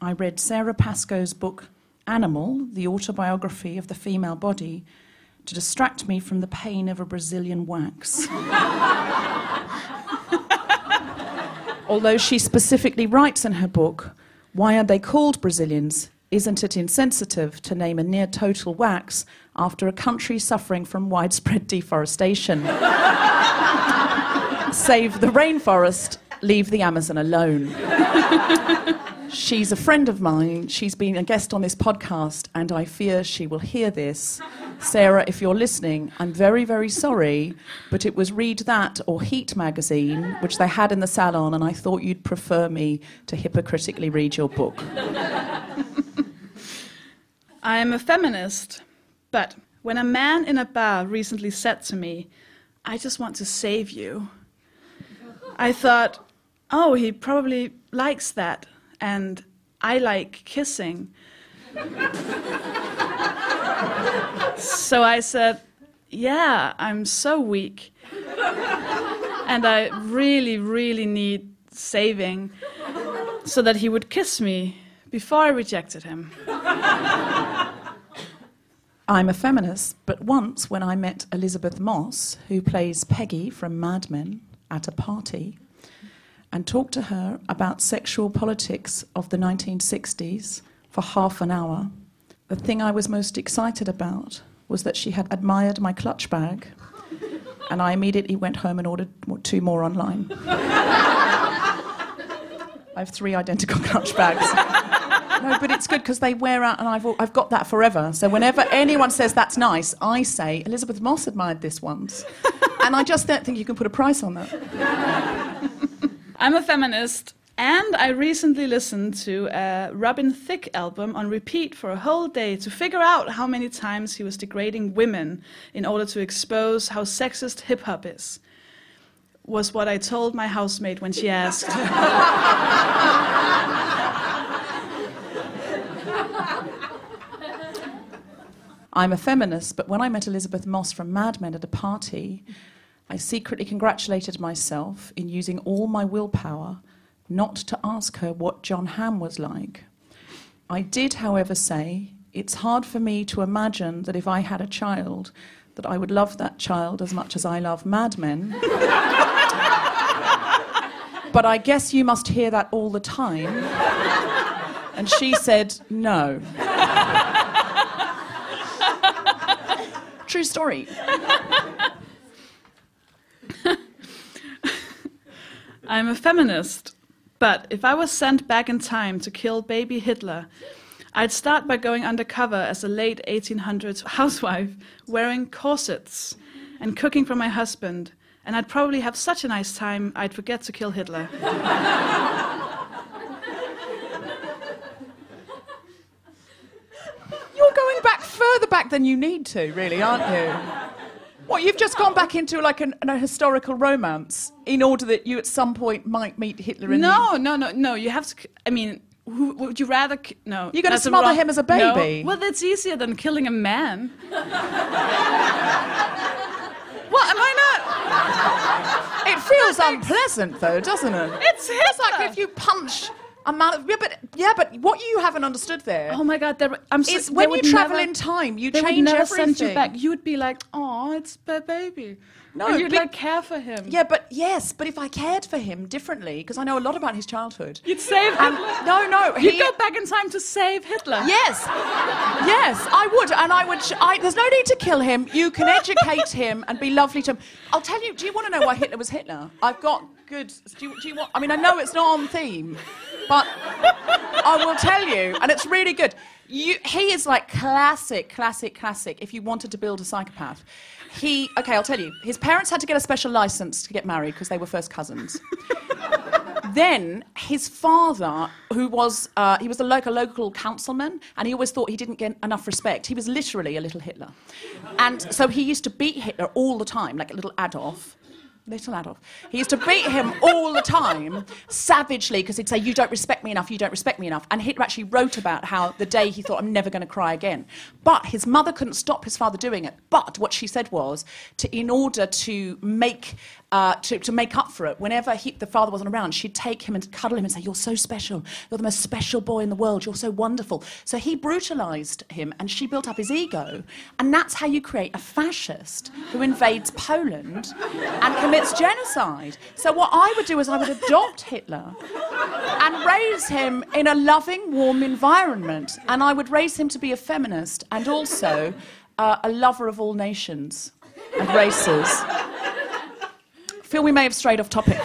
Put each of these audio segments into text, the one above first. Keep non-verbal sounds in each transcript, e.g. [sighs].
I read Sara Pascoe's book Animal, the autobiography of the female body, to distract me from the pain of a Brazilian wax. [laughs] Although she specifically writes in her book, Why are they called Brazilians? Isn't it insensitive to name a near total wax after a country suffering from widespread [laughs] deforestation? [laughs] Save the rainforest, leave the Amazon alone. She's a friend of mine. She's been a guest on this podcast, and I fear she will hear this. Sara, if you're listening, I'm very, very sorry, but it was Read That or Heat magazine, which they had in the salon, and I thought you'd prefer me to hypocritically read your book. [laughs] I am a feminist, but when a man in a bar recently said to me, I just want to save you, I thought, oh, he probably likes that, and I like kissing. [laughs] so I said, yeah, I'm so weak. and I really, really need saving so that he would kiss me before I rejected him. I'm a feminist, but once when I met Elisabeth Moss, who plays Peggy from Mad Men, at a party, and talked to her about sexual politics of the 1960s for half an hour, the thing I was most excited about was that she had admired my clutch bag, and I immediately went home and ordered two more online. I have three identical [laughs] clutch bags. No, but it's good because they wear out, and I've, I've got that forever. So whenever anyone says that's nice, I say Elisabeth Moss admired this once, and I just don't think you can put a price on that. I'm a feminist, and I recently listened to a Robin Thicke album on repeat for a whole day to figure out how many times he was degrading women in order to expose how sexist hip hop is. Was what I told my housemate when she asked. I'm a feminist, but when I met Elisabeth Moss from Mad Men at a party, I secretly congratulated myself in using all my willpower not to ask her what Jon Hamm was like. I did, however, say it's hard for me to imagine that if I had a child, that I would love that child as much as I love Mad Men. [laughs] but I guess you must hear that all the time. And she said, no. [laughs] True story. I'm a feminist, but if I was sent back in time to kill baby Hitler, I'd start by going undercover as a late 1800s housewife wearing corsets and cooking for my husband, and I'd probably have such a nice time I'd forget to kill Hitler. You're going back further back than you need to, really, aren't you? What, you've just gone back into like an, a historical romance in order that you at some point might meet Hitler in No, no, no, no. You have to. I mean, who, would you rather? No. You're gonna smother wrong- him as a No. baby. Well, that's easier than killing a man. [laughs] well, am I not? It feels unpleasant, though, doesn't it? It's It's like if you punch a man. Of, yeah, but yeah, but what you haven't understood there Oh my God! There, I'm so, is when you travel never- in time, you They would change never everything. send you back. You would be like, "Oh, it's a baby." No, and you'd but- like care for him. Yeah, but yes, but if I cared for him differently, because I know a lot about his childhood. You'd save And- Hitler. no, no, You'd go back in time to save Hitler. Yes, yes, I would, and I would. I, there's no need to kill him. You can educate him and be lovely to him. I'll tell you. Do you want to know why Hitler was Hitler? I've got good. Do you, do you want? I mean, I know it's not on theme, but I will tell you, and it's really good. You, he is like classic, classic, classic. If you wanted to build a psychopath, he. Okay, I'll tell you. His parents had to get a special license to get married because they were first cousins. then his father, who was uh, he was a local local councilman, and he always thought he didn't get enough respect. He was literally a little Hitler, and so he used to beat Hitler all the time, like a little Adolf. Little Adolf. He used to beat him all the time, savagely, because he'd say, You don't respect me enough, you don't respect me enough. And Hitler actually wrote about how the day he thought, I'm never going to cry again. But his mother couldn't stop his father doing it. But what she said was, to, in order to make, uh, to, to make up for it, whenever he, the father wasn't around, she'd take him and cuddle him and say, You're so special. You're the most special boy in the world. You're so wonderful. So he brutalized him and she built up his ego. And that's how you create a fascist who invades Poland and commits genocide. So what I would do is I would adopt Hitler and raise him in a loving, warm environment. And I would raise him to be a feminist and also uh, a lover of all nations and races. Feel we may have strayed off topic.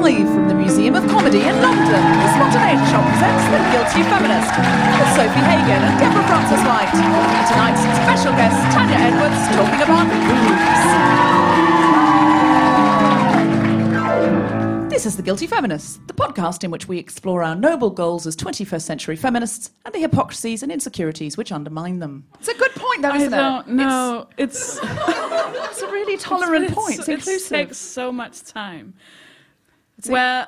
Live from the Museum of Comedy in London, the Spontaneity Shop presents The Guilty Feminist with Sofie Hagen and Deborah Frances White. And tonight's special guest, Tania Edwards, talking about boobs. This is The Guilty Feminist, the podcast in which we explore our noble goals as 21st century feminists and the hypocrisies and insecurities which undermine them. It's a good point, though, isn't it? know. It's, It's, [laughs] it's a really [laughs] tolerant it's, point. It's it inclusive. takes so much time. Well,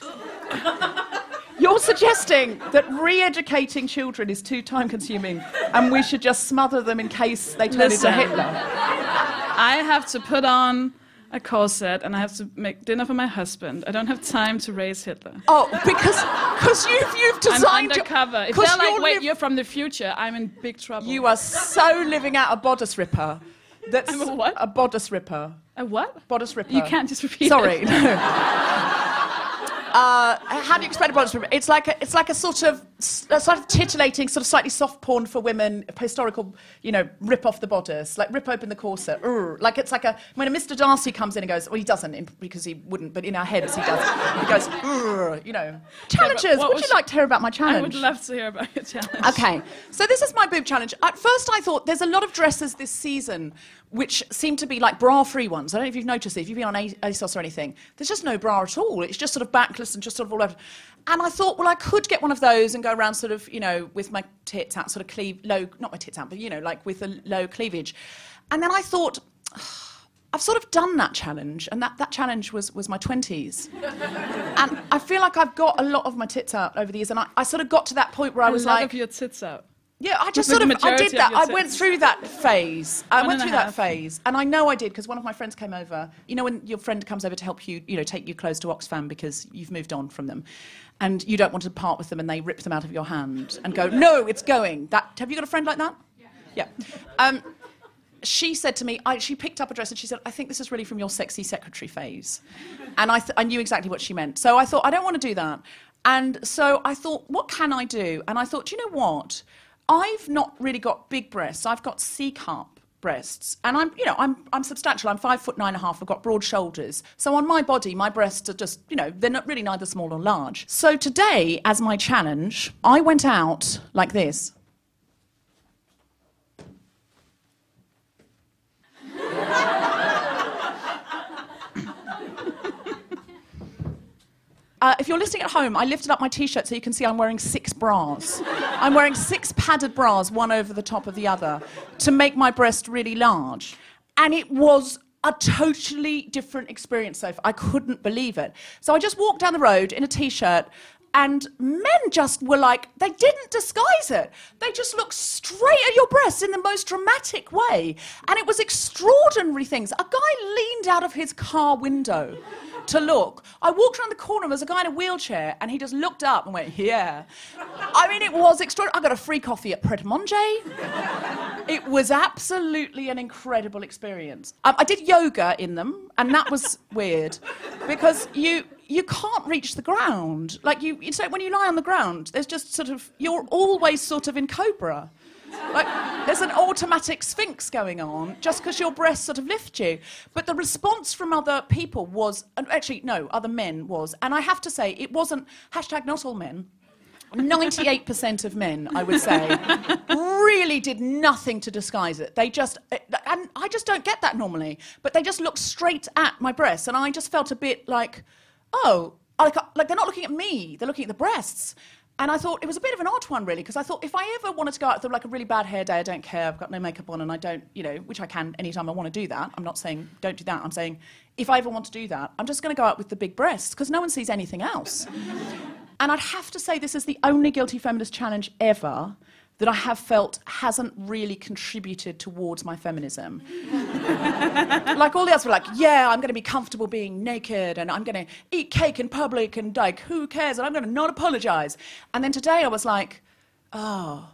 [laughs] You're suggesting that re-educating children is too time-consuming, and we should just smother them in case they turn Listen. into Hitler. I have to put on a corset and I have to make dinner for my husband. I don't have time to raise Hitler. Oh, because because you've you've designed. I'm undercover. If 'cause they're like, you're wait, liv- you're from the future, I'm in big trouble. you are so living out a bodice ripper. That's [laughs] I'm a what? A bodice ripper. A what? Bodice ripper. You can't just repeat Sorry. it. [laughs] no. [laughs] Uh, how do you explain a bodice ripper? It's like a, it's like a sort of Uh, sort of titillating, sort of slightly soft porn for women, historical, you know, rip off the bodice, like rip open the corset. Urgh. Like it's like a when a Mr. Darcy comes in and goes, well, he doesn't in, because he wouldn't, but in our heads he does. He goes, Urgh, you know, challenges. what would you like to hear about my challenge? I would love to hear about your challenge. Okay, so this is my boob challenge. At first, I thought there's a lot of dresses this season which seem to be like bra-free ones. I don't know if you've noticed it. If you've been on A- ASOS or anything, there's just no bra at all. It's just sort of backless and just sort of all over. And I thought, well, I could get one of those and go around sort of, you know, with my tits out, sort of cleave low, not my tits out, but you know, like with a low cleavage. And then I thought. [sighs] I've sort of done that challenge, and that, that challenge was, was my 20s. [laughs] and I feel like I've got a lot of my tits out over the years, and I, I sort of got to that point where I I was like, your tits out. Yeah, I just sort of I did that. I went through that phase. I went through that phase, and I know I did because one of my friends came over. You know, when your friend comes over to help you, you know, take your clothes to Oxfam because you've moved on from them, and you don't want to part with them, and they rip them out of your hand and go, "No, it's going." That have you got a friend like that? Yeah. Yeah. Um, she said to me, I, she picked up a dress and she said, I think this is really from your sexy secretary phase. And I, th- I knew exactly what she meant. So I thought, I don't want to do that. And so I thought, what can I do? And I thought, do you know what? I've not really got big breasts. I've got C cup breasts. And I'm, you know, I'm, I'm substantial. I'm five foot nine and a half. I've got broad shoulders. So on my body, my breasts are just, you know, they're not really neither small nor large. So today, as my challenge, I went out like this. [laughs] Uh, if you're listening at home, I lifted up my t-shirt so you can see I'm wearing six bras. I'm wearing six padded bras, one over the top of the other, to make my breast really large. And it was a totally different experience, Sofie. I couldn't believe it. So I just walked down the road in a t-shirt, and men just were like, they didn't disguise it. They just looked straight at your breasts in the most dramatic way. And it was extraordinary things. A guy leaned out of his car window to look. I walked around the corner, there was a guy in a wheelchair, and he just looked up and went, yeah. I mean, it was extraordinary. I got a free coffee at Pret a. It was absolutely an incredible experience. Um, I did yoga in them, and that was weird because you you can't reach the ground. Like you, it's like when you lie on the ground, there's just sort of you're always sort of in cobra. Like there's an automatic sphinx going on just because your breasts sort of lift you. But the response from other people was, and actually no, other men was, and I have to say it wasn't hashtag not all men. 98% of men, I would say, really did nothing to disguise it. They just, and I just don't get that normally, but they just looked straight at my breasts, and I just felt a bit like, oh, like, like they're not looking at me, they're looking at the breasts. And I thought it was a bit of an odd one, really, because I thought if I ever wanted to go out with like a really bad hair day, I don't care, I've got no makeup on, and I don't, you know, which I can anytime I want to do that. I'm not saying don't do that. I'm saying if I ever want to do that, I'm just going to go out with the big breasts because no one sees anything else. [laughs] And I'd have to say, this is the only Guilty Feminist challenge ever that I have felt hasn't really contributed towards my feminism. [laughs] like all the others were like, yeah, I'm going to be comfortable being naked and I'm going to eat cake in public and like, who cares? And I'm going to not apologize. And then today I was like, oh.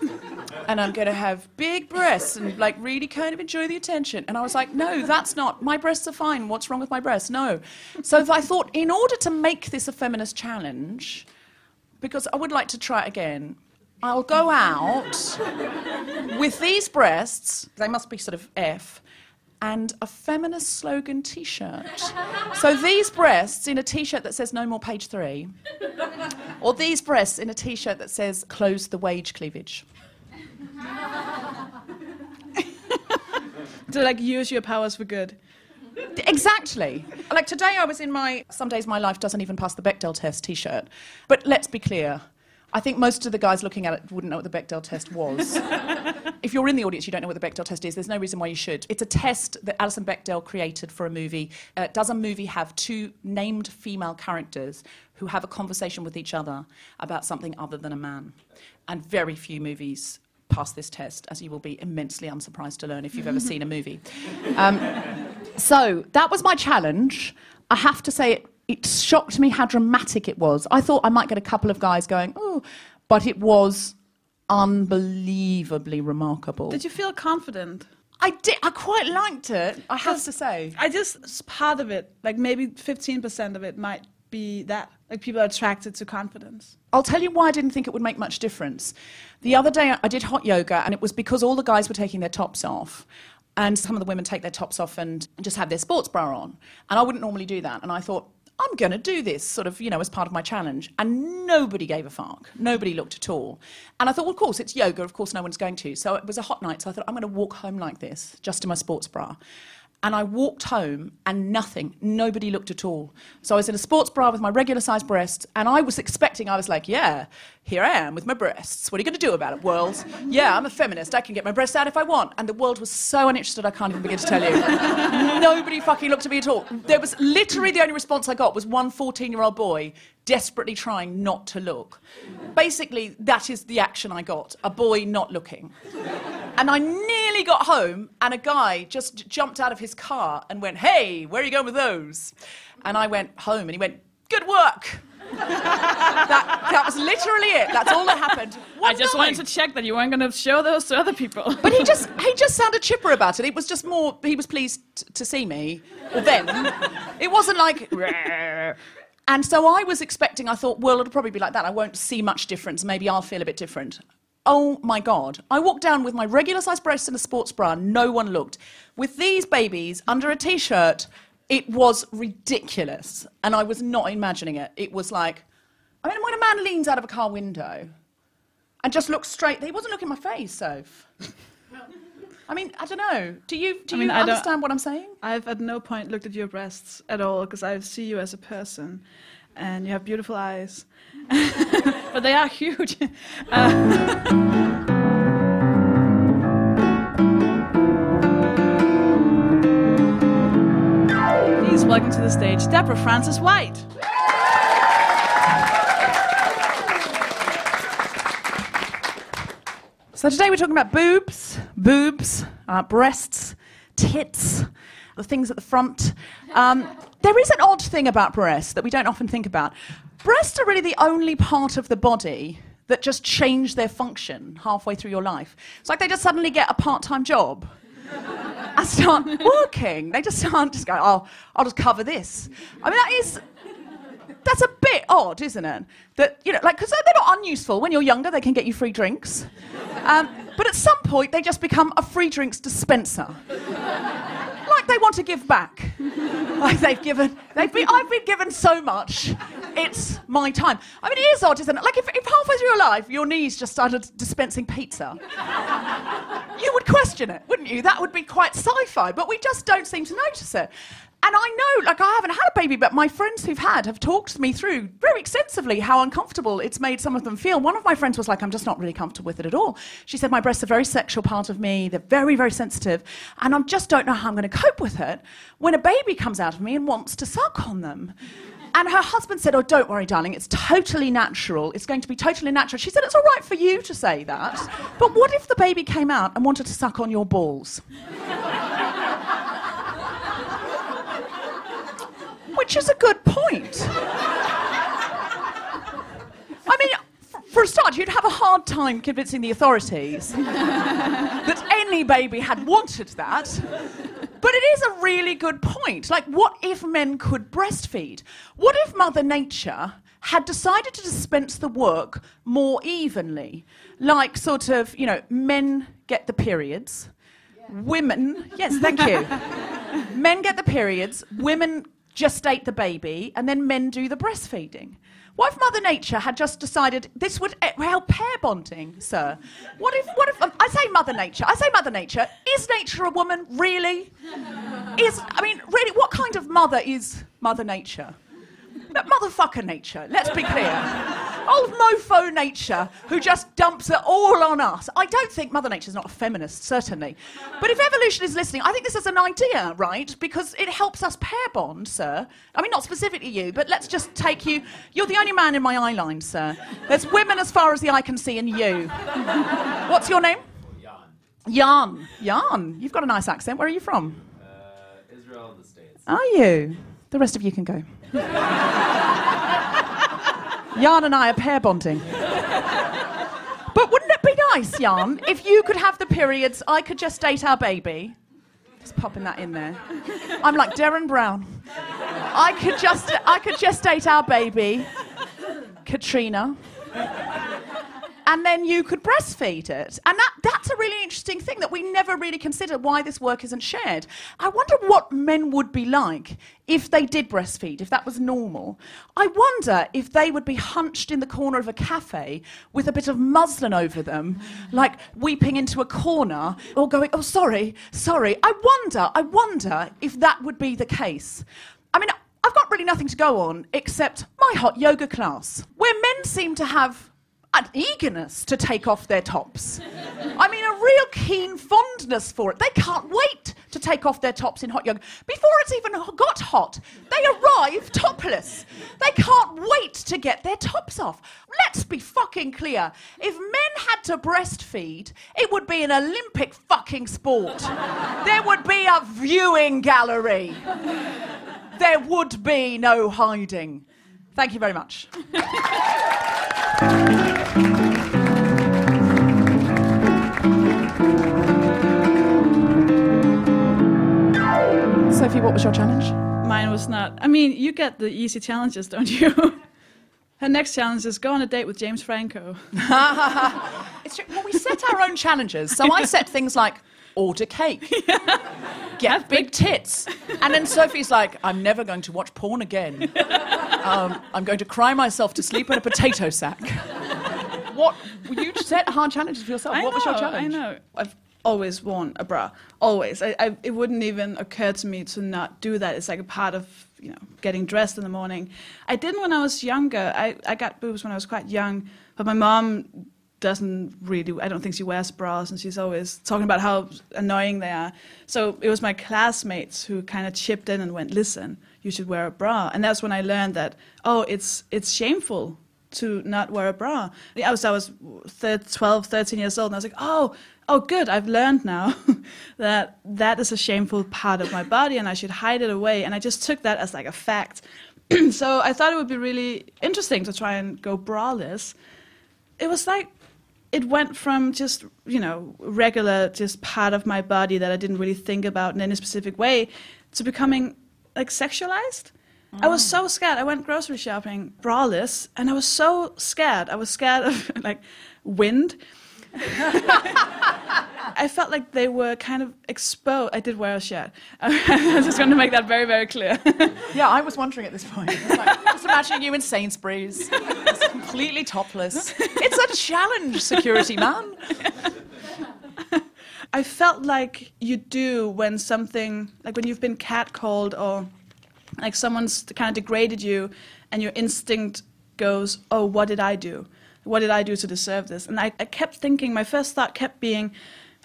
[laughs] and I'm going to have big breasts and like really kind of enjoy the attention. And I was like, no, that's not. My breasts are fine. What's wrong with my breasts? No. So I thought, in order to make this a feminist challenge, because I would like to try it again, I'll go out with these breasts, they must be sort of F, and a feminist slogan t shirt. So these breasts in a t shirt that says no more page three, or these breasts in a t shirt that says close the wage cleavage. [laughs] To like use your powers for good. Exactly. Like today, I was in my Some Days My Life Doesn't Even Pass the Bechdel Test t shirt. But let's be clear. I think most of the guys looking at it wouldn't know what the Bechdel test was. [laughs] if you're in the audience, you don't know what the Bechdel test is. There's no reason why you should. It's a test that Alison Bechdel created for a movie. Uh, does a movie have two named female characters who have a conversation with each other about something other than a man? And very few movies pass this test, as you will be immensely unsurprised to learn if you've ever [laughs] seen a movie. Um, so that was my challenge. I have to say, it, it shocked me how dramatic it was. I thought I might get a couple of guys going, oh, but it was unbelievably remarkable. Did you feel confident? I did. I quite liked it. I have to say. I just part of it, like maybe 15% of it might be that. Like people are attracted to confidence. I'll tell you why I didn't think it would make much difference. The other day I did hot yoga, and it was because all the guys were taking their tops off. And some of the women take their tops off and just have their sports bra on. And I wouldn't normally do that. And I thought, I'm going to do this, sort of, you know, as part of my challenge. And nobody gave a fuck. Nobody looked at all. And I thought, well, of course, it's yoga. Of course, no one's going to. So it was a hot night. So I thought, I'm going to walk home like this, just in my sports bra. And I walked home and nothing, nobody looked at all. So I was in a sports bra with my regular sized breasts, and I was expecting, I was like, yeah, here I am with my breasts. What are you going to do about it, world? yeah, I'm a feminist. I can get my breasts out if I want. And the world was so uninterested, I can't even begin to tell you. [laughs] nobody fucking looked at me at all. There was literally the only response I got was one 14 year old boy desperately trying not to look. Basically, that is the action I got a boy not looking. And I nearly got home, and a guy just jumped out of his car and went, Hey, where are you going with those? And I went home, and he went, Good work. That, that was literally it. That's all that happened. I just wanted to check that you weren't going to show those to other people. But he just he just sounded chipper about it. It was just more he was pleased t- to see me or them. It wasn't like [laughs] and so I was expecting I thought well it'll probably be like that. I won't see much difference. Maybe I'll feel a bit different. Oh my god. I walked down with my regular size breasts and a sports bra. No one looked. With these babies under a t-shirt, it was ridiculous and I was not imagining it. It was like I mean when a man leans out of a car window and just looks straight. He wasn't looking at my face, Soph. I mean, I don't know. Do you do I mean, you I understand what I'm saying? I've at no point looked at your breasts at all because I see you as a person, and you have beautiful eyes, [laughs] but they are huge. [laughs] Uh, [laughs] welcome to the stage Deborah Frances White. So today we're talking about boobs, boobs, uh, breasts, tits, the things at the front. Um, there is an odd thing about breasts that we don't often think about. Breasts are really the only part of the body that just change their function halfway through your life. It's like they just suddenly get a part-time job. And start working. They just aren't just go, oh, I'll just cover this. I mean, that is that's a bit odd, isn't it? That you know, like because they're not unuseful. When you're younger, they can get you free drinks, um, but at some point, they just become a free drinks dispenser. like they want to give back. Like they've given, they've been, I've been given so much. It's my time. I mean, it is odd, isn't it? Like if, if halfway through your life, your knees just started dispensing pizza, [laughs] you would question it, wouldn't you? That would be quite sci-fi, but we just don't seem to notice it. And I know, like, I haven't had a baby, but my friends who've had have talked me through very extensively how uncomfortable it's made some of them feel. One of my friends was like, I'm just not really comfortable with it at all. She said, My breasts are a very sexual part of me. They're very, very sensitive. And I just don't know how I'm going to cope with it when a baby comes out of me and wants to suck on them. And her husband said, Oh, don't worry, darling. It's totally natural. It's going to be totally natural. She said, It's all right for you to say that. But what if the baby came out and wanted to suck on your balls? Which is a good point. I mean, for a start, you'd have a hard time convincing the authorities [laughs] that any baby had wanted that. But it is a really good point. Like, what if men could breastfeed? What if Mother Nature had decided to dispense the work more evenly? Like, sort of, you know, men get the periods, women, yes, thank you. [laughs] men get the periods, women gestate the baby, and then men do the breastfeeding. What if Mother Nature had just decided this would help pair bonding, sir? What if, what if, um, I say Mother Nature, I say Mother Nature, is nature a woman, really? Is, I mean, really, what kind of mother is Mother Nature? That motherfucker nature, let's be clear. Old mofo nature who just dumps it all on us. I don't think Mother Nature's not a feminist, certainly. But if evolution is listening, I think this is an idea, right? Because it helps us pair bond, sir. I mean, not specifically you, but let's just take you. You're the only man in my eye line, sir. There's women as far as the eye can see, and you. What's your name? Jan. Jan. Jan. You've got a nice accent. Where are you from? Uh, Israel and the States. Are you? The rest of you can go. Jan and I are pair bonding. But wouldn't it be nice, Jan, if you could have the periods, I could just date our baby? Just popping that in there. I'm like Derren Brown. I could just, I could just date our baby, Katrina, and then you could breastfeed it. And that, that's a really interesting thing that we never really consider why this work isn't shared. I wonder what men would be like if they did breastfeed, if that was normal. I wonder if they would be hunched in the corner of a cafe with a bit of muslin over them, like weeping into a corner or going, oh, sorry, sorry. I wonder, I wonder if that would be the case. I mean, I've got really nothing to go on except my hot yoga class, where men seem to have an eagerness to take off their tops. I mean, a real keen fondness for it. They can't wait to take off their tops in hot yoga. Before it's even got hot, they arrive topless. They can't wait to get their tops off. Let's be fucking clear. If men had to breastfeed, it would be an Olympic fucking sport. there would be a viewing gallery. There would be no hiding. Thank you very much. Sofie, what was your challenge? Mine was not. I mean, you get the easy challenges, don't you? [laughs] Her next challenge is go on a date with James Franco. [laughs] It's true. Well, we set our own challenges. So I [laughs] set things like order cake, [laughs] get big tits. And then Sofie's like, I'm never going to watch porn again. Um, I'm going to cry myself to sleep in a potato sack. [laughs] What? You set hard challenges for yourself. I what know, was your challenge? I know. I've always worn a bra. Always. I, I, it wouldn't even occur to me to not do that. It's like a part of you know getting dressed in the morning. I didn't when I was younger. I, I got boobs when I was quite young, but my mom doesn't really. I don't think she wears bras, and she's always talking about how annoying they are. So it was my classmates who kind of chipped in and went, "Listen, you should wear a bra." And that's when I learned that oh, it's it's shameful to not wear a bra. I was I was thir 12, 13 years old, and I was like, oh, oh, good, I've learned now [laughs] that that is a shameful part of my body, and I should hide it away. And I just took that as like a fact. [clears throat] so I thought it would be really interesting to try and go braless. It was like it went from just you know regular, just part of my body that I didn't really think about in any specific way, to becoming like sexualized. I was so mm. scared. I went grocery shopping braless, and I was so scared. I was scared of [laughs] like wind. [laughs] I felt like they were kind of exposed. I did wear a shirt. [laughs] I was just going to make that very, very clear. [laughs] Yeah, I was wondering at this point. I was like, just imagining you in Sainsbury's, just completely topless. It's a challenge, security man. I felt like you do when something, like when you've been catcalled or like someone's kind of degraded you, and your instinct goes, "Oh, what did I do? What did I do to deserve this?" And I, I kept thinking. My first thought kept being,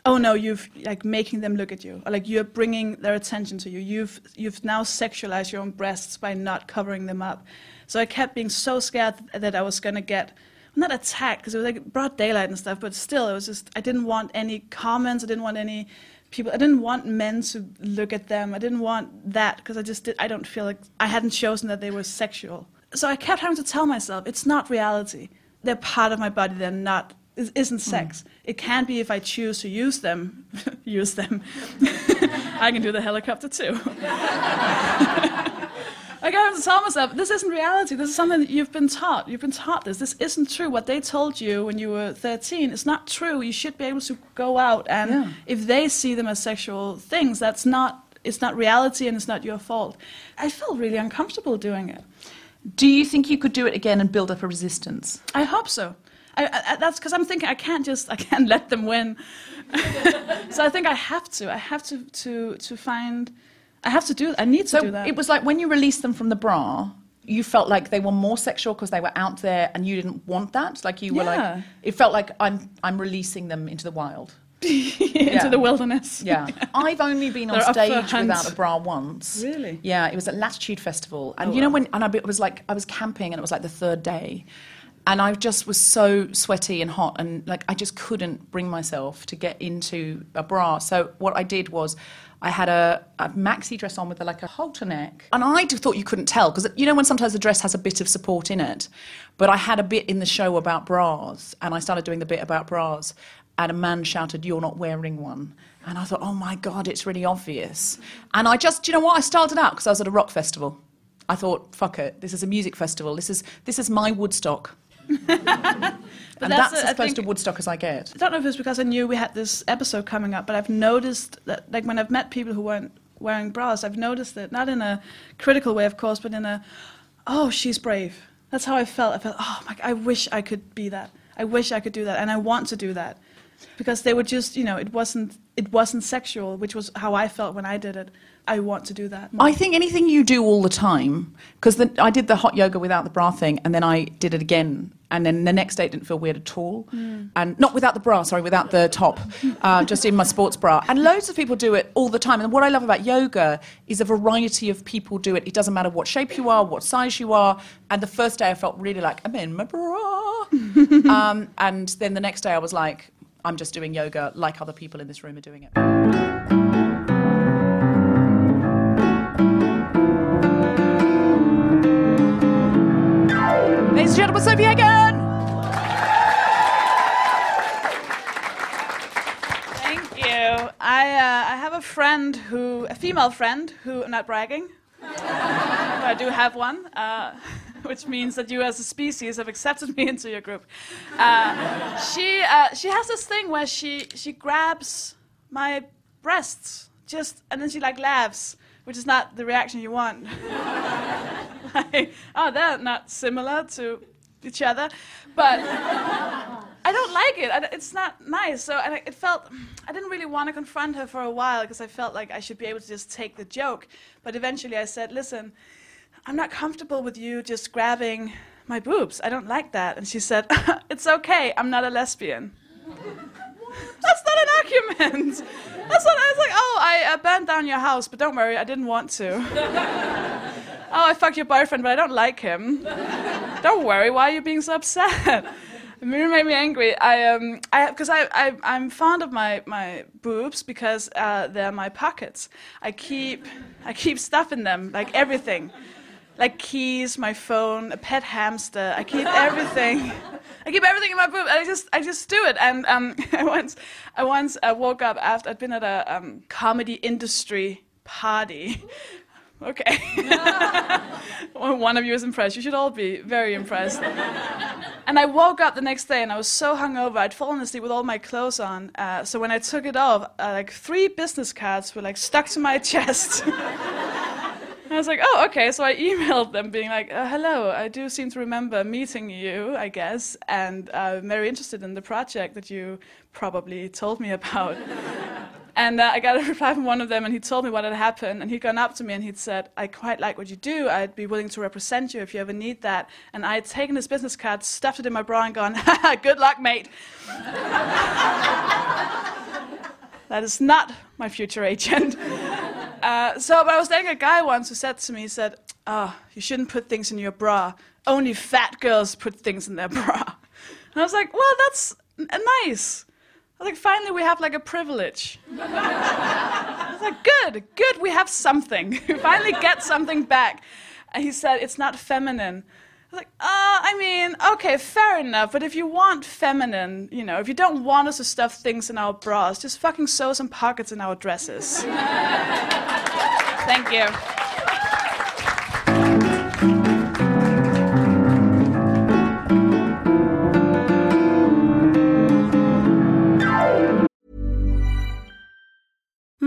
"Oh no, you've like making them look at you, or like you're bringing their attention to you. You've you've now sexualized your own breasts by not covering them up." So I kept being so scared that I was gonna get not attacked because it was like broad daylight and stuff, but still, it was just I didn't want any comments. I didn't want any people. I didn't want men to look at them. I didn't want that because I just did. I don't feel like I hadn't chosen that they were sexual. So I kept having to tell myself it's not reality. They're part of my body. They're not. Isn't sex. Hmm. It can be if I choose to use them. [laughs] use them. [laughs] I can do the helicopter too. I got to tell myself, this isn't reality. This is something that you've been taught. You've been taught this. This isn't true. What they told you when you were 13 is not true. You should be able to go out and Yeah. if they see them as sexual things, that's not it's not reality and it's not your fault. I felt really uncomfortable doing it. Do you think you could do it again and build up a resistance? I hope so. I, I, that's because I'm thinking I can't just I can't [laughs] let them win. [laughs] so I think I have to. I have to to to find. I have to do. I need to So do that. it was like when you released them from the bra, you felt like they were more sexual because they were out there and you didn't want that. Like you were Yeah. like, it felt like I'm I'm releasing them into the wild. [laughs] into yeah. the wilderness. Yeah, I've only been on They're stage without a bra once. Really? Yeah, it was at Latitude Festival, and Oh, you know wow. when and I it was like I was camping, and it was like the third day, and I just was so sweaty and hot, and like I just couldn't bring myself to get into a bra. So what I did was. I had a, a maxi dress on with a, like a halter neck, and I thought you couldn't tell because you know when sometimes the dress has a bit of support in it, but I had a bit in the show about bras, and I started doing the bit about bras, and a man shouted, You're not wearing one. And I thought, Oh my God, it's really obvious. And I just, you know what? I started out because I was at a rock festival. I thought, Fuck it, this is a music festival. This is, this is my Woodstock. [laughs] and that's that's, it, as close think- to Woodstock as I get. I don't know if it's because I knew we had this episode coming up, but I've noticed that, like, when I've met people who weren't wearing bras, I've noticed it, not in a critical way, of course, but in a, oh, she's brave. That's how I felt. I felt, oh, my, I wish I could be that. I wish I could do that, and I want to do that. Because they were just, you know, it wasn't it wasn't sexual, which was how I felt when I did it. I want to do that. more. I think anything you do all the time, because I did the hot yoga without the bra thing, and then I did it again, and then the next day it didn't feel weird at all, and not without the bra, sorry, without the top, uh, just in my sports bra. And loads of people do it all the time. And what I love about yoga is a variety of people do it. It doesn't matter what shape you are, what size you are. And the first day I felt really like I'm in my bra, [laughs] um, and then the next day I was like, I'm just doing yoga like other people in this room are doing it. Gentlemen, Sofie Hagen! Thank you. I uh, I have a friend who, a female friend who, not bragging, I do have one, uh, [laughs] which means that you as a species have accepted me into your group. Uh, she uh, she has this thing where she she grabs my breasts just and then she like laughs, which is not the reaction you want. [laughs] like, oh, they're not similar to each other, but. I don't like it. I, it's not nice. So I- it felt I didn't really want to confront her for a while because I felt like I should be able to just take the joke. But eventually I said, "Listen, I'm not comfortable with you just grabbing my boobs. I don't like that." And she said, [laughs] "It's okay. I'm not a lesbian." [laughs] That's not an argument. That's not. I was like, "Oh, I uh, burned down your house, but don't worry, I didn't want to." [laughs] oh, I fucked your boyfriend, but I don't like him. don't worry. Why are you being so upset? [laughs] It made me angry. I um, I because I, I I'm fond of my my boobs because uh, they're my pockets. I keep I keep stuff in them, like everything, like keys, my phone, a pet hamster. I keep everything. I keep everything in my boob, and I just I just do it. And um, [laughs] I once I once uh, woke up after I'd been at a um, comedy industry party. Okay. [laughs] One of you is impressed. You should all be very impressed. and I woke up the next day and I was so hungover. I'd fallen asleep with all my clothes on. Uh, so when I took it off, uh, like three business cards were like stuck to my [laughs] chest. [laughs] I was like, oh, okay. So I emailed them, being like, uh, hello, I do seem to remember meeting you, I guess, and uh, I'm very interested in the project that you probably told me about. And uh, I got a [laughs] reply from one of them, and he told me what had happened. And he'd gone up to me and he'd said, I quite like what you do. I'd be willing to represent you if you ever need that. And I had taken his business card, stuffed it in my bra, and gone, [laughs] good luck, mate. [laughs] that is not my future agent. Uh, so, but I was dating a guy once who said to me, he said, Oh, you shouldn't put things in your bra. Only fat girls put things in their bra. And I was like, Well, that's nice. Was like, finally, we have like a privilege. I was like, good, good, we have something. [laughs] we finally get something back. And he said, it's not feminine. I was like, uh, I mean, okay, fair enough, but if you want feminine, you know, if you don't want us to stuff things in our bras, just fucking sew some pockets in our dresses. [laughs] Thank you.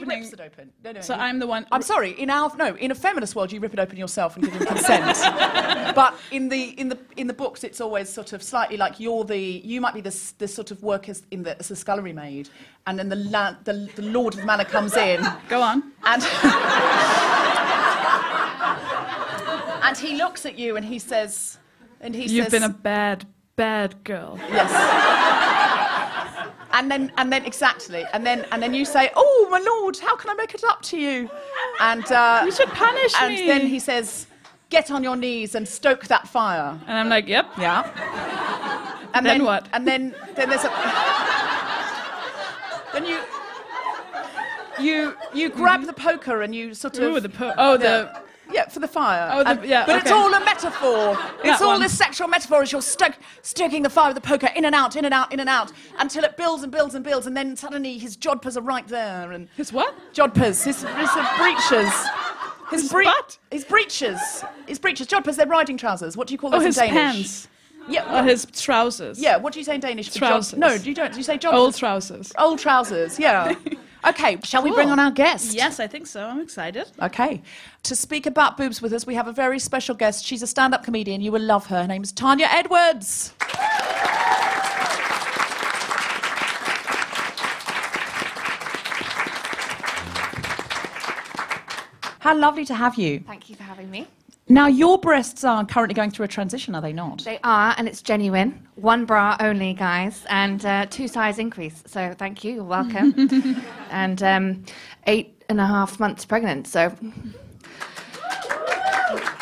No, no, I'm he rips it open. No, no. So he- I'm the one. I'm sorry. In our no, in a feminist world, you rip it open yourself and give them consent. [laughs] but in the in the in the books, it's always sort of slightly like you're the you might be the the sort of work as in the as the scullery maid, and then the la- the, the lord of the manor comes in. [laughs] Go on. And [laughs] and he looks at you and he says, and he You've says, been a bad, bad girl. Yes. And then, and then exactly, and then, and then you say, "Oh, my lord, how can I make it up to you?" And uh, You should punish and me. then he says, "Get on your knees and stoke that fire." And I'm like, yep. Yeah. And Then then, what? And then, then there's a. then you. You you grab the poker and you sort of. Ooh, the po- oh, the- Yeah, for the fire. Oh, the- And- yeah, But it's all a metaphor. It's all one. this sexual metaphor as you're stoke, stoking the fire with the poker in and out, in and out, in and out, until it builds and builds and builds, and then suddenly his jodhpurs are right there. And His what? Jodhpurs, his, his uh, breeches. His, His bre- butt? His breeches. His breeches. Jodhpurs, they're riding trousers. What do you call Oh, those his in Danish? pants. Yeah. Or his trousers. Yeah, what do you say in Danish? for jod- Trousers. no, you don't. You say jodhpurs. Old trousers. Old trousers, yeah. [laughs] okay, shall we bring on our guest? Yes, I think so. I'm excited. Okay. To speak about boobs with us, we have a very special guest. She's a stand up comedian. You will love her. Her name is Tania Edwards. How lovely to have you. Thank you for having me. Now, your breasts are currently going through a transition, are they not? They are, and it's genuine. One bra only, guys, and uh, two size increase. So thank you. You're welcome. [laughs] and um, eight and a half months pregnant. So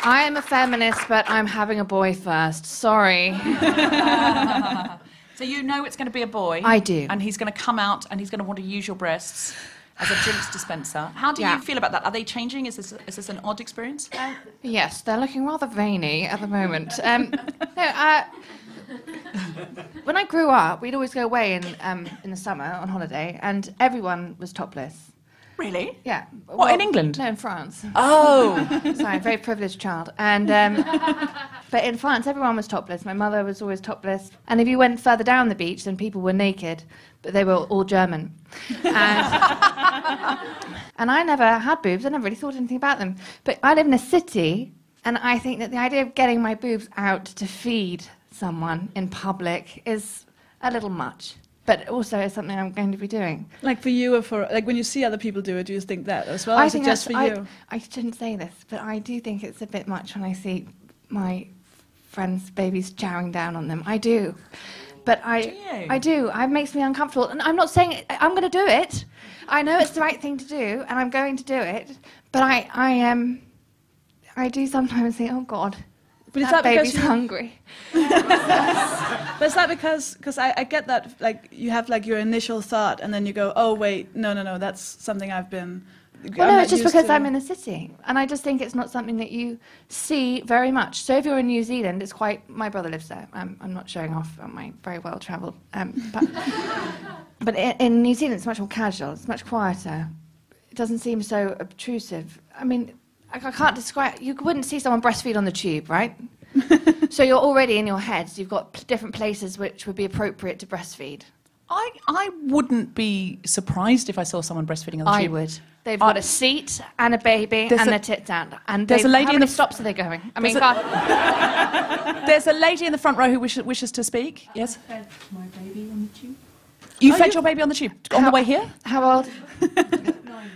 I am a feminist, but I'm having a boy first. Sorry. [laughs] So you know it's going to be a boy. I do. And he's going to come out and he's going to want to use your breasts as a drinks dispenser. How do Yeah. you feel about that? Are they changing? Is this, is this an odd experience? Yes, they're looking rather veiny at the moment. Um, [laughs] no, uh, when I grew up, we'd always go away in um, in the summer on holiday, and everyone was topless. Really? Yeah. What, in England? No, in France. Oh. [laughs] Sorry, very privileged child. And um, [laughs] but in France, everyone was topless. My mother was always topless. And if you went further down the beach, then people were naked, but they were all German. And, [laughs] and I never had boobs. I never really thought anything about them. But I live in a city, and I think that the idea of getting my boobs out to feed someone in public is a little much. But also it's something I'm going to be doing. Like for you, or for like when you see other people do it, do you think that as well? I is it think just for you? I, I shouldn't say this, but I do think it's a bit much when I see my friends' babies chowing down on them. I do. But I, you? I do. It makes me uncomfortable. And I'm not saying it, I'm going to do it. I know it's the right thing to do, and I'm going to do it. But I, I Um, I do sometimes think, oh God, But is that that because baby's you- hungry. [laughs] But is that because because I, I get that like you have like your initial thought and then you go oh wait no no no that's something I've been. Well, I'm no, it's just because to. I'm in the city, and I just think it's not something that you see very much. So if you're in New Zealand, it's quite. My brother lives there. I'm, I'm not showing off on my very well travelled, um, but [laughs] but in, in New Zealand, it's much more casual. It's much quieter. It doesn't seem so obtrusive. I mean, I, I can't describe. You wouldn't see someone breastfeed on the tube, right? [laughs] so you're already in your heads. You've got p- different places which would be appropriate to breastfeed. I, I wouldn't be surprised if I saw someone breastfeeding on the I tube. I would. They've I- got a seat and a baby and a- their tits out. And there's they- a lady how in many the- stops are they going? I mean, There's a- God, [laughs] [laughs] There's a lady in the front row who wishes, wishes to speak. Yes? Fed my baby You Oh, fed you- your baby on the tube on the way here? how old? Nine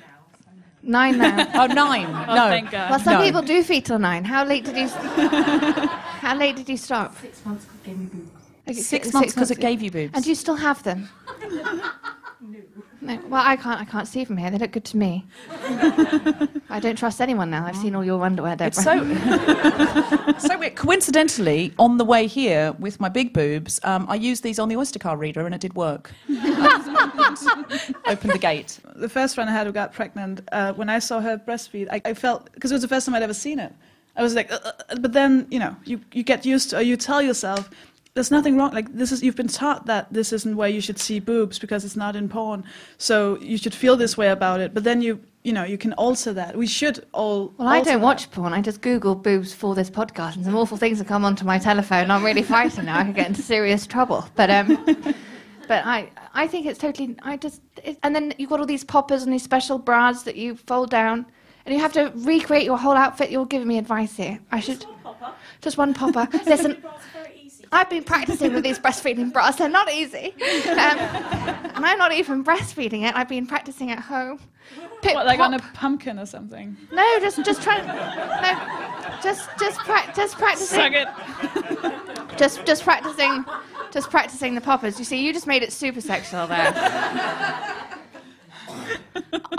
now. [laughs] Oh, nine. Oh, no. thank God. Well, some No. people do feed till nine. How late did you? [laughs] how late did you stop? Six months cuz it gave me boobs. Okay, Six months because it gave you boobs. And do you still have them? [laughs] No. Well, I can't. I can't see from here. They look good to me. [laughs] I don't trust anyone now. I've seen all your underwear, Deborah. It's so [laughs] so weird. coincidentally on the way here with my big boobs. Um, I used these on the Oyster card reader and it did work. [laughs] Opened the gate. the first friend I had who got pregnant, uh, when I saw her breastfeed, I, I felt because it was the first time I'd ever seen it. I was like, uh, uh, but then you know, you you get used to, or you tell yourself, there's nothing wrong. Like this is, you've been taught that this isn't where you should see boobs because it's not in porn, so you should feel this way about it. But then you you know, you can alter that. We should all. Well, I don't that. watch porn. I just Google boobs for this podcast, and some awful things have come onto my telephone. I'm really frightened now. I could get into serious trouble. But um, [laughs] but I I think it's totally. I just it, and then you've got all these poppers and these special bras that you fold down, and you have to recreate your whole outfit. You're giving me advice here. I should just one [laughs] popper. Listen. I've been practicing with these breastfeeding bras. They're not easy. Um, and I'm not even breastfeeding it. I've been practicing at home. What, like on a pumpkin or something. no, just just try. No, just just pra- just practicing. Suck it. Just just practicing. Just practicing the poppers. You see, you just made it super sexual there. [laughs]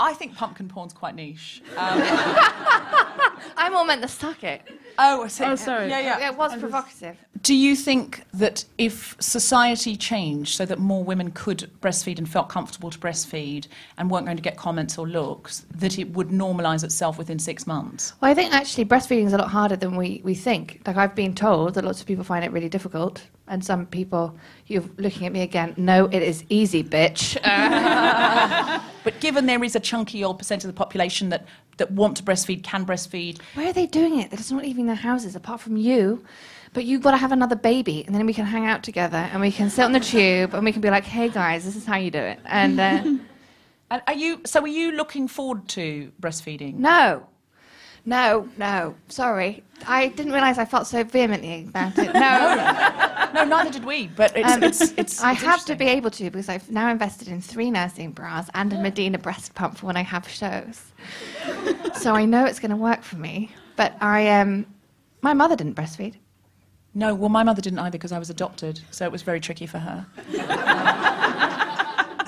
I think pumpkin porn's quite niche. Um, [laughs] I'm all meant to suck it. Oh, I see. Oh, sorry. Yeah, yeah. It was provocative. Do you think that if society changed so that more women could breastfeed and felt comfortable to breastfeed and weren't going to get comments or looks, that it would normalise itself within six months? Well, I think actually breastfeeding is a lot harder than we, we think. Like I've been told that lots of people find it really difficult, and some people, you're looking at me again. No, it is easy, bitch. [laughs] But given there is a chunky old percent of the population that, that want to breastfeed, can breastfeed, where are they doing it? They're just not leaving their houses, apart from you. But you've got to have another baby, and then we can hang out together, and we can sit on the tube, and we can be like, "Hey guys, this is how you do it." And uh, [laughs] And are you so? Are you looking forward to breastfeeding? no, no, no. Sorry, I didn't realise I felt so vehemently about it. No. [laughs] no, neither did we. But it's Um, it's, it's I it's have to be able to because I've now invested in three nursing bras and a [gasps] Medina breast pump for when I have shows. so I know it's going to work for me. But I, um, my mother didn't breastfeed. No, well, my mother didn't either because I was adopted, so it was very tricky for her. [laughs]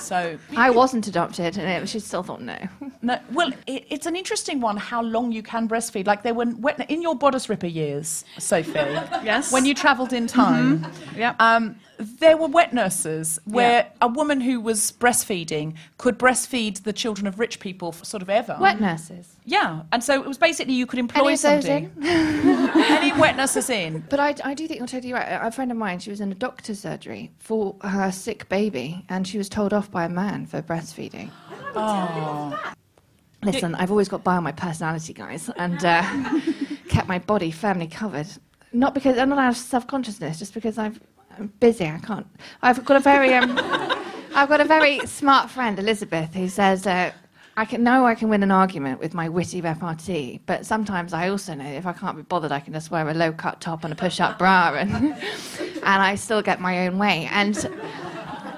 so I wasn't adopted, and it, she still thought no. [laughs] No, well, it, it's an interesting one how long you can breastfeed. Like there were wet, in your bodice ripper years, Sofie. [laughs] Yes. When you travelled in time, Yep. um, there were wet nurses where Yeah. a woman who was breastfeeding could breastfeed the children of rich people for sort of ever. Wet nurses. Yeah, and so it was basically you could employ Any somebody. [laughs] Any wet nurses in? But I, I do think you're totally right. A friend of mine, she was in a doctor's surgery for her sick baby, and she was told off by a man for breastfeeding. Oh. Listen, I've always got by on my personality, guys, and uh, [laughs] kept my body firmly covered. Not because I'm not out of self-consciousness, just because I've, I'm busy. I can't. I've got a very, um, [laughs] I've got a very smart friend, Elizabeth, who says, uh, "I can know I can win an argument with my witty repartee, but sometimes I also know if I can't be bothered, I can just wear a low-cut top and a push-up bra, and [laughs] and I still get my own way." And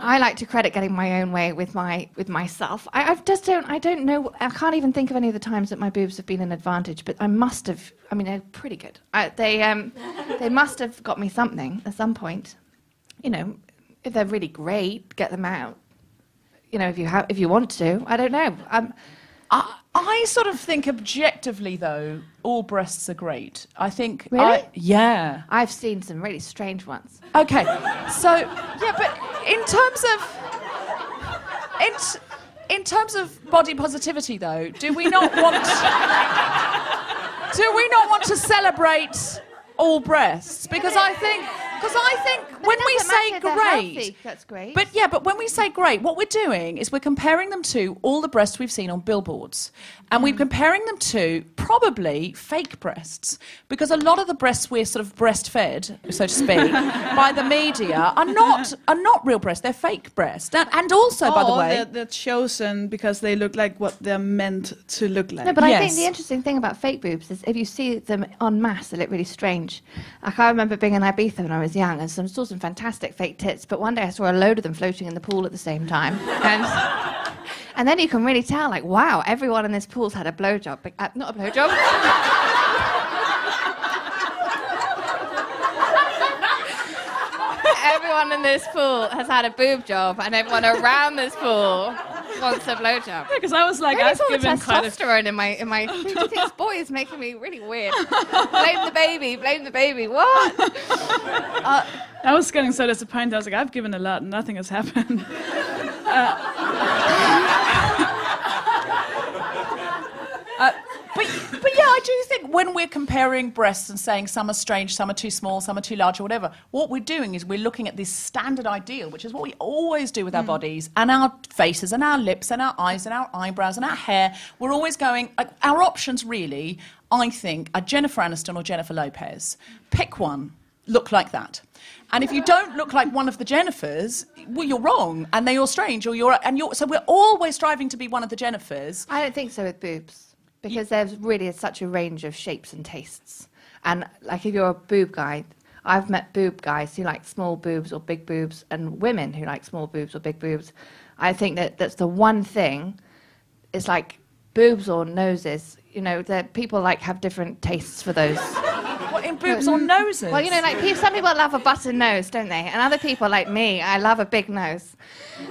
I like to credit getting my own way with my with myself. I, I just don't. I don't know. I can't even think of any of the times that my boobs have been an advantage. But I must have. I mean, they're pretty good. I, they um, they must have got me something at some point. You know, if they're really great, get them out. You know, if you have, if you want to. I don't know. Um, I, I sort of think objectively, though, all breasts are great. I think. Really? I, yeah. I've seen some really strange ones. Okay, so yeah, but in terms of in, t- in terms of body positivity, though, do we not want do we not want to celebrate all breasts? Because I think because I think when we say matter, great, healthy, that's great. but yeah, but when we say great, what we're doing is we're comparing them to all the breasts we've seen on billboards. And Mm. we're comparing them to probably fake breasts. Because a lot of the breasts we're sort of breastfed, so to speak, [laughs] by the media are not are not real breasts, they're fake breasts. And, and also, by the way, they're, they're chosen because they look like what they're meant to look like. No, but I think the interesting thing about fake boobs is if you see them en masse, they look really strange. Like I remember being in Ibiza when I was young and some, saw some fantastic fake tits, but one day I saw a load of them floating in the pool at the same time. [laughs] And, and then you can really tell, like, wow, everyone in this pool's had a blowjob. Uh, not a blowjob. [laughs] everyone in this pool has had a boob job, and everyone around this pool wants a blowjob. Because I was like, I've given testosterone in my in my. [laughs] Do you think this boy is making me really weird? blame the baby. Blame the baby. What? [laughs] Uh, I was getting so disappointed. I was like, I've given a lot, and nothing has happened. [laughs] Uh, but, but I do think when we're comparing breasts and saying some are strange, some are too small, some are too large, or whatever, what we're doing is we're looking at this standard ideal, which is what we always do with our mm. bodies and our faces and our lips and our eyes and our eyebrows and our hair. We're always going, like, our options really, I think, are Jennifer Aniston or Jennifer Lopez. Pick one, look like that. And if you don't look like one of the Jennifers, well, you're wrong, and they're all strange, or you're, and you're. So we're always striving to be one of the Jennifers. I don't think so with boobs because there's really such a range of shapes and tastes. And like if you're a boob guy, I've met boob guys who like small boobs or big boobs, and women who like small boobs or big boobs. I think that that's the one thing. It's like boobs or noses. You know, that people like have different tastes for those. [laughs] In boobs or noses? Well, you know, like pe- some people love a button nose, don't they? And other people, like me, I love a big nose.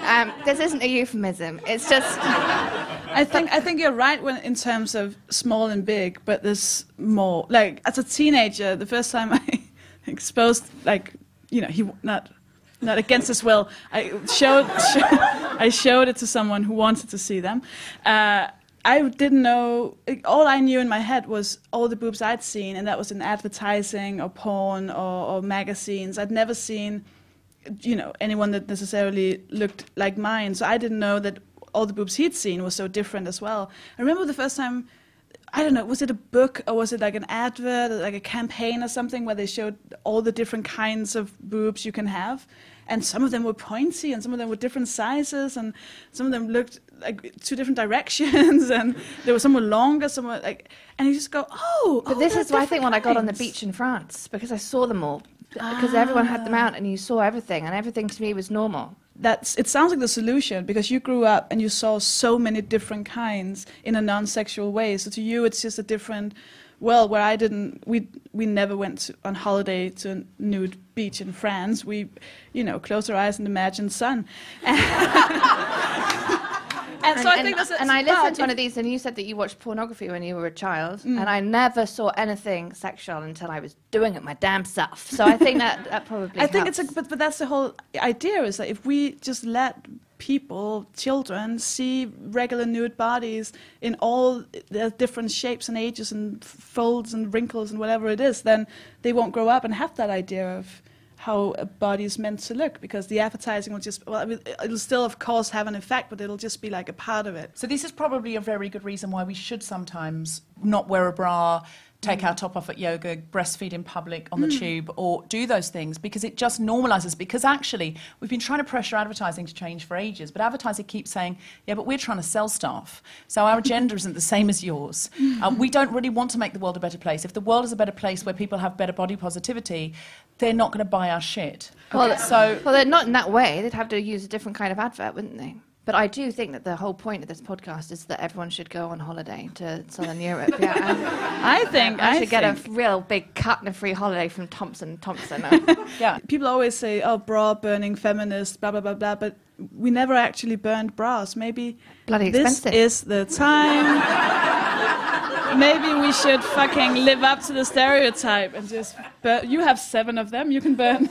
Um, this isn't a euphemism. It's just. [laughs] I think I think you're right when in terms of small and big, but there's more. Like as a teenager, the first time [laughs] I exposed, like you know, he not not against his will, I showed, [laughs] I showed it to someone who wanted to see them. Uh, I didn't know. All I knew in my head was all the boobs I'd seen, and that was in advertising or porn or, or magazines. I'd never seen, you know, anyone that necessarily looked like mine. So I didn't know that all the boobs he'd seen was so different as well. I remember the first time. I don't know, was it a book or was it like an advert, or like a campaign or something where they showed all the different kinds of boobs you can have? And some of them were pointy and some of them were different sizes and some of them looked like two different directions [laughs] and there were some were longer, some were like, and you just go, oh, But oh, this is why I think when I got on the beach in France because I saw them all because ah. everyone had them out and you saw everything and everything to me was normal. that's it sounds like the solution because you grew up and you saw so many different kinds in a non-sexual way. So to you it's just a different well where i didn't we we never went to, on holiday to a nude beach in france. We you know closed our eyes and imagined sun [laughs] and, so i think that's and I listened to one of these, and you said that you watched pornography when you were a child, Mm. and I never saw anything sexual until I was doing it my damn self. So I think that that probably. I think it's a, but, but that's the whole idea is that if we just let people, children, see regular nude bodies in all their different shapes and ages and folds and wrinkles and whatever it is, then they won't grow up and have that idea of how a body is meant to look because the advertising will just well I mean, it'll still of course have an effect but it'll just be like a part of it. So this is probably a very good reason why we should sometimes not wear a bra, take our top off at yoga, breastfeed in public on the Mm. tube, or do those things because it just normalizes. Because actually, we've been trying to pressure advertising to change for ages, but advertising keeps saying, "Yeah, but we're trying to sell stuff, so our [laughs] agenda isn't the same as yours. Uh, we don't really want to make the world a better place. If the world is a better place where people have better body positivity, they're not going to buy our shit. Well, so well, they're not in that way. They'd have to use a different kind of advert, wouldn't they? But I do think that the whole point of this podcast is that everyone should go on holiday to Southern Europe. [laughs] Yeah, I think I I should get a real big cut and a free holiday from Thomson Thomson. [laughs] yeah people always say oh bra burning feminist blah blah blah blah but we never actually burned bras maybe Bloody this expensive. is the time maybe we should fucking live up to the stereotype and just burn. you have seven of them you can burn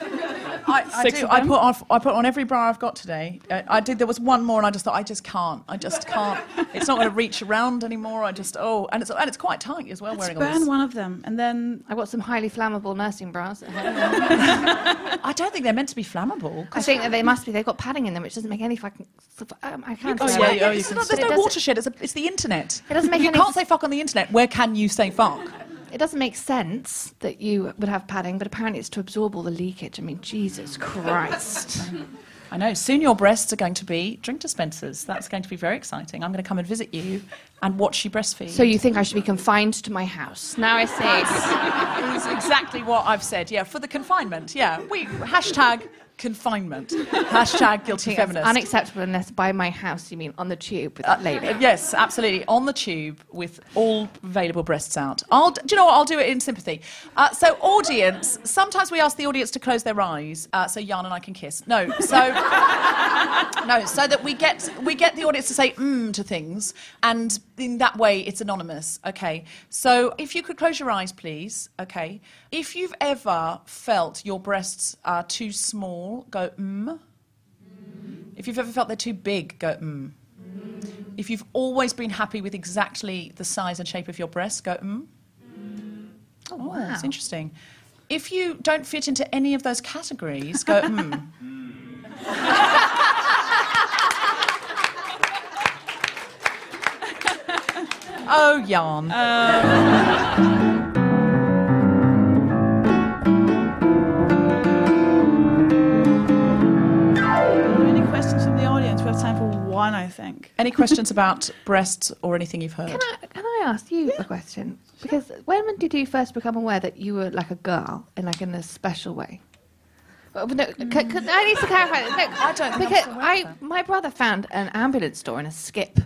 I, I do. I put on I put on every bra I've got today. I, I did. There was one more, and I just thought I just can't. I just can't. It's not going to reach around anymore. I just oh, and it's and it's quite tight as well. Let's wearing all burn this. one of them and then I've got some highly flammable nursing bras. [laughs] I don't think they're meant to be flammable. I think that they must be. They've got padding in them, which doesn't make any fucking. Um, I can't. Oh, say yeah, yeah, you can But there's no watershed. It's, a, it's the internet. It doesn't make You any can't s- say fuck on the internet. Where can you say fuck? It doesn't make sense that you would have padding, but apparently it's to absorb all the leakage. I mean, Jesus Christ. [laughs] I know. Soon your breasts are going to be drink dispensers. That's going to be very exciting. I'm going to come and visit you and watch you breastfeed. So you think I should be confined to my house? Now I see. [laughs] It's exactly what I've said. Yeah, for the confinement. Yeah, we hashtag confinement. [laughs] Hashtag guilty feminist. unacceptable unless by my house you mean on the tube with that lady. Uh, yes, absolutely. On the tube with all available breasts out. I'll, do you know what? I'll do it in sympathy. Uh, so, audience, sometimes we ask the audience to close their eyes uh, so Jan and I can kiss. No, so [laughs] no, so that we get we get the audience to say mm to things, and in that way it's anonymous. Okay. So, if you could close your eyes, please. Okay. If you've ever felt your breasts are too small, go mm. If you've ever felt they're too big, go mm. If you've always been happy with exactly the size and shape of your breasts, go mm. Oh, wow. It's interesting. If you don't fit into any of those categories, go, hmm. [laughs] oh, yarn. Any one, I think. Any questions about breasts or anything you've heard? Can I, can I ask you a question? Because when did you first become aware that you were like a girl in like in a special way? Well, no, c- c- mm. I need to clarify this. No, I don't because I, my brother found an ambulance door in a skip,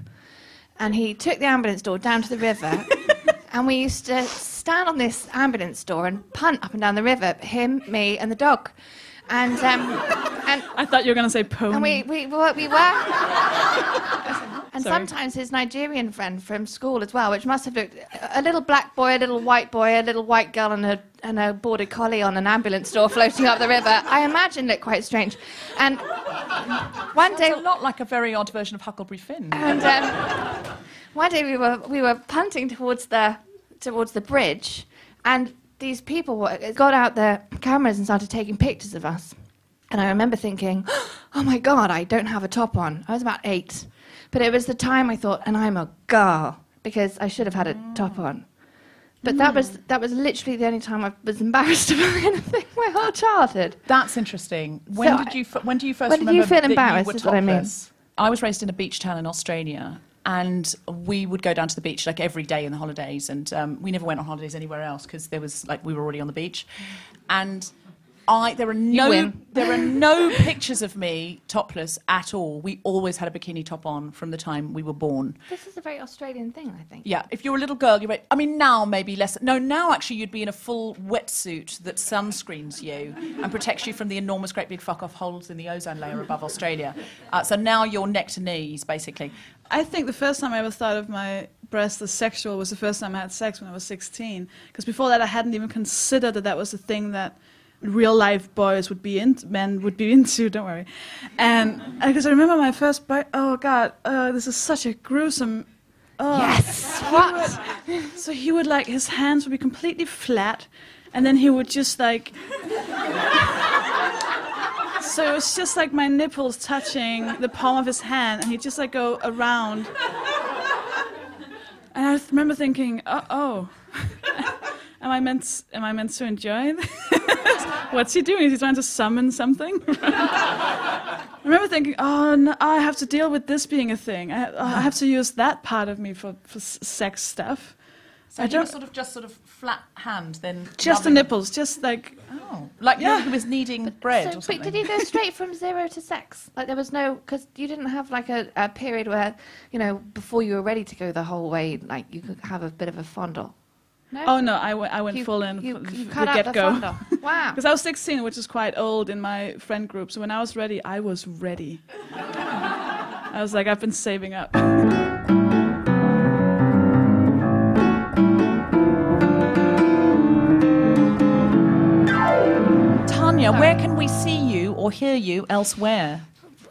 and he took the ambulance door down to the river, [laughs] and we used to stand on this ambulance door and punt up and down the river. Him, me, and the dog, and um, and I thought you were going to say pony. and we, we, were, we were. and Sorry. sometimes his Nigerian friend from school as well, which must have looked a little black boy, a little white boy, a little white girl, and a, and a border collie on an ambulance door [laughs] floating up the river. I imagined it quite strange. And one day, It's a lot like a very odd version of Huckleberry Finn. and um, one day we were we were punting towards the towards the bridge, and these people got out their cameras and started taking pictures of us. And I remember thinking, [gasps] "Oh my God, I don't have a top on." I was about eight, but it was the time I thought, "And I'm a girl," because I should have had a top on. But that was mm. that was literally the only time I was embarrassed [laughs] about anything my whole childhood. That's interesting. When So did you when do you first when did remember you feel that embarrassed, You were is what I mean. I was raised in a beach town in Australia, and we would go down to the beach like every day in the holidays, and um, we never went on holidays anywhere else because there was like we were already on the beach, and. I, there are no there are no pictures of me topless at all. We always had a bikini top on from the time we were born. This is a very Australian thing, I think. Yeah, if you're a little girl, you're. Right, I mean, now maybe less. No, now actually you'd be in a full wetsuit that sunscreens you and protects you from the enormous, great big fuck off holes in the ozone layer above Australia. Uh, so now you're neck to knees, basically. I think the first time I ever thought of my breast as sexual was the first time I had sex when I was 16. Because before that, I hadn't even considered that that was a thing that real life boys would be into, men would be [laughs] into. Don't worry. And because I remember my first boy. Oh God, uh, this is such a gruesome. Oh. Yes. What? So he would like his hands would be completely flat, and then he would just like. So it was just like my nipples touching the palm of his hand, and he'd just like go around. And I remember thinking, oh, oh. [laughs] am I meant? Am I meant to enjoy [laughs] this? What's he doing? Is he trying to summon something? [laughs] I remember thinking, oh, no, I have to deal with this being a thing. I, I have to use that part of me for, for s- sex stuff. So I don't- sort of just sort of flat hand, then Just the rubbing- nipples, just like Oh, like Yeah. he was kneading bread So, or something. wait, did you go [laughs] straight from zero to sex? Like there was no, because you didn't have like a, a period where, you know, before you were ready to go the whole way, like you could have a bit of a fondle. No. Oh no, I went- I went You- full in you- f- you f- cut the out get go. fondle. [laughs] Wow. Because I was 16, which is quite old in my friend group. So when I was ready, I was ready. [laughs] I was like, I've been saving up. Tania, where can we see you or hear you elsewhere?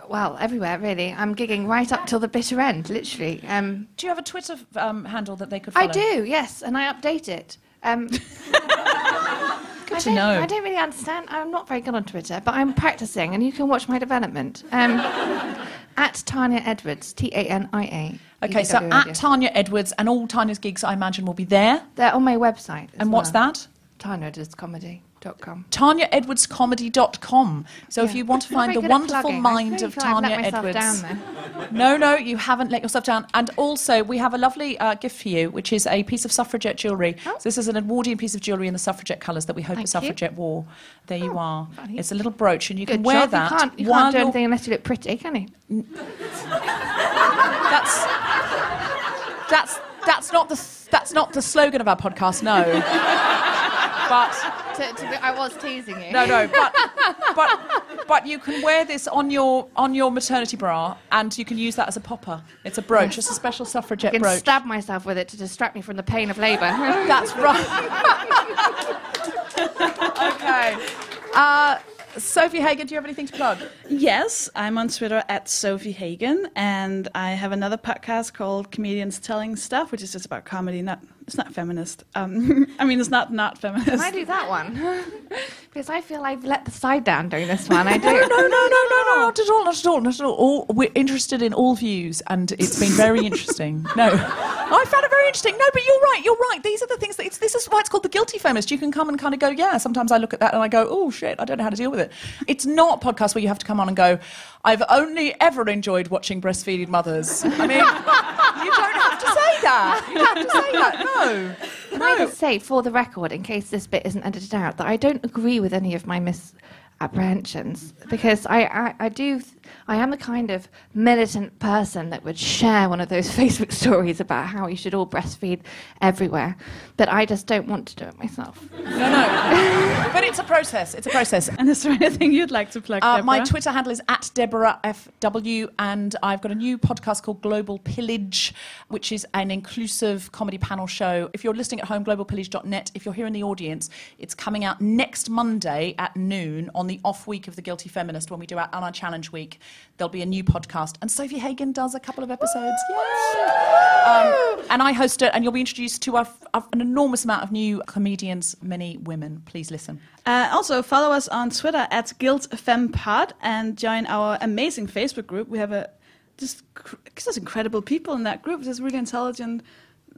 Well, everywhere really. I'm gigging right up till the bitter end, literally. Um, Do you have a Twitter um, handle that they could follow? I do, yes, and I update it. Um, [laughs] [laughs] Good I to don't, know. I don't really understand. I'm not very good on Twitter, but I'm practicing, and you can watch my development. Um, [laughs] at Tania Edwards, T A N I A. Okay, so at Tania Edwards and all Tania's gigs, I imagine, will be there. They're on my website. as And what's that? Tania well. that? TaniaEdwardsComedy.com. TaniaEdwardsComedy.com. So if you want to find the wonderful mind of Tania Edwards. down [laughs] No, no, you haven't let yourself down. And also, we have a lovely uh, gift for you, which is a piece of suffragette jewellery. So this is an Edwardian piece of jewellery in the suffragette colours that we hope Oh. Thank the you. Oh, suffragette wore. There you are. funny. It's a little brooch, and you Good can wear job. that You can't, you can't do anything unless you look pretty, can you? [laughs] That's that's that's not the that's not the slogan of our podcast. No, [laughs] but To, to be, I was teasing you. no, no, but [laughs] but but you can wear this on your on your maternity bra, and you can use that as a popper. It's a brooch. It's a special I suffragette can brooch. stab myself with it to distract me from the pain of labour. [laughs] That's right. [laughs] okay. Uh, Sofie Hagen, do you have anything to plug? Yes, I'm on Twitter at Sofie Hagen, and I have another podcast called Comedians Telling Stuff, which is just about comedy. Not it's not feminist. Um, [laughs] I mean, it's not not feminist. Can I do that one? [laughs] because I feel I've let the side down doing this one. I do. No, no, no, no, no, no, [laughs] not at all, not at all, not at all. all. We're interested in all views, and it's been very interesting. No, I found it very interesting. No, but you're right, you're right. These are the things that it's, this is why it's called the guilty feminist. You can come and kind of go, yeah. Sometimes I look at that and I go, oh shit, I don't know how to deal with it. It's not a podcast where you have to come on and go, I've only ever enjoyed watching breastfeeding mothers. I mean, you don't have to say that. You don't have to say that. No. Can I just say, for the record, in case this bit isn't edited out, that I don't agree with any of my misapprehensions because I, I, I do. I am the kind of militant person that would share one of those [laughs] Facebook stories about how you should all breastfeed everywhere, but I just don't want to do it myself. No, no. [laughs] but it's a process. It's a process. And is there anything you'd like to plug? Uh, my Twitter handle is at Deborah FW, and I've got a new podcast called Global Pillage, which is an inclusive comedy panel show. If you're listening at home, globalpillage.net. If you're here in the audience, it's coming out next Monday at noon on the off week of the Guilty Feminist when we do our, on our challenge week. There'll be a new podcast, and Sofie Hagen does a couple of episodes. Um, and I host it, and you'll be introduced to a, a- an enormous amount of new comedians, many women. Please listen. Uh, also, follow us on Twitter at GuiltFemPod and join our amazing Facebook group. We have a just just incredible people in that group. Just really intelligent,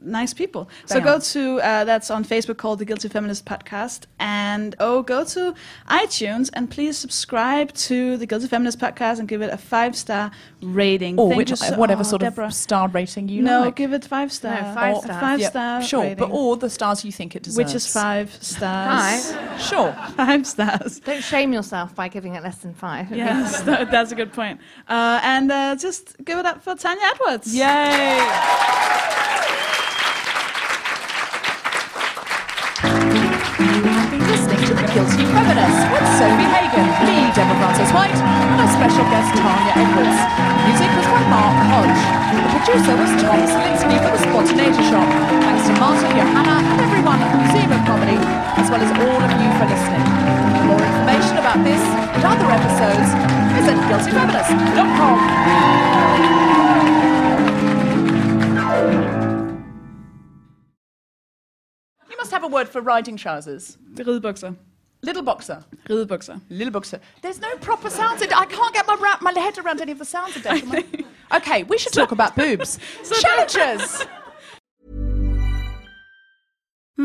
nice people. so go to uh, that's on Facebook called the Guilty Feminist Podcast, and oh, go to iTunes and please subscribe to the Guilty Feminist Podcast and give it a five star rating. Or which, so- whatever oh, sort Deborah. of star rating you no, like. No, give it five star. No, five Or stars. Five Yeah, star. Sure, rating, but all the stars you think it deserves. which is five stars. Five? Sure. Five stars. Don't shame yourself by giving it less than five. Yes, [laughs] that, that's a good point. Uh, and uh, just give it up for Tania Edwards. Yay! Guilty Feminist with Sofie Hagen, me, Deborah Frances White, and our special guest, Tania Edwards. Music was by Mark Hodge. The producer was Tom Slinsky for The Spontaneity Shop. Thanks to Martin, Johanna, and everyone at the Museum of Comedy, as well as all of you for listening. For more information about this and other episodes, visit guiltyfeminist.com. You must have a word for riding trousers. Ridebukser. Little boxer. Little boxer. Little boxer. There's no proper sounds. I can't get my, ra- my head around any of the sounds in there. [laughs] Okay, we should talk about boobs. Challenges. [laughs]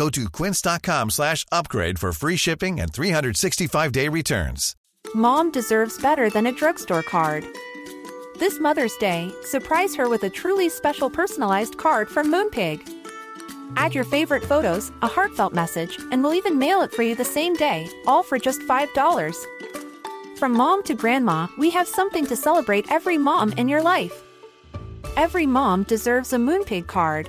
Go to quince.com slash upgrade for free shipping and 365-day returns. Mom deserves better than a drugstore card. This Mother's Day, surprise her with a truly special personalized card from Moonpig. Add your favorite photos, a heartfelt message, and we'll even mail it for you the same day, all for just $5. From mom to grandma, we have something to celebrate every mom in your life. Every mom deserves a Moonpig card.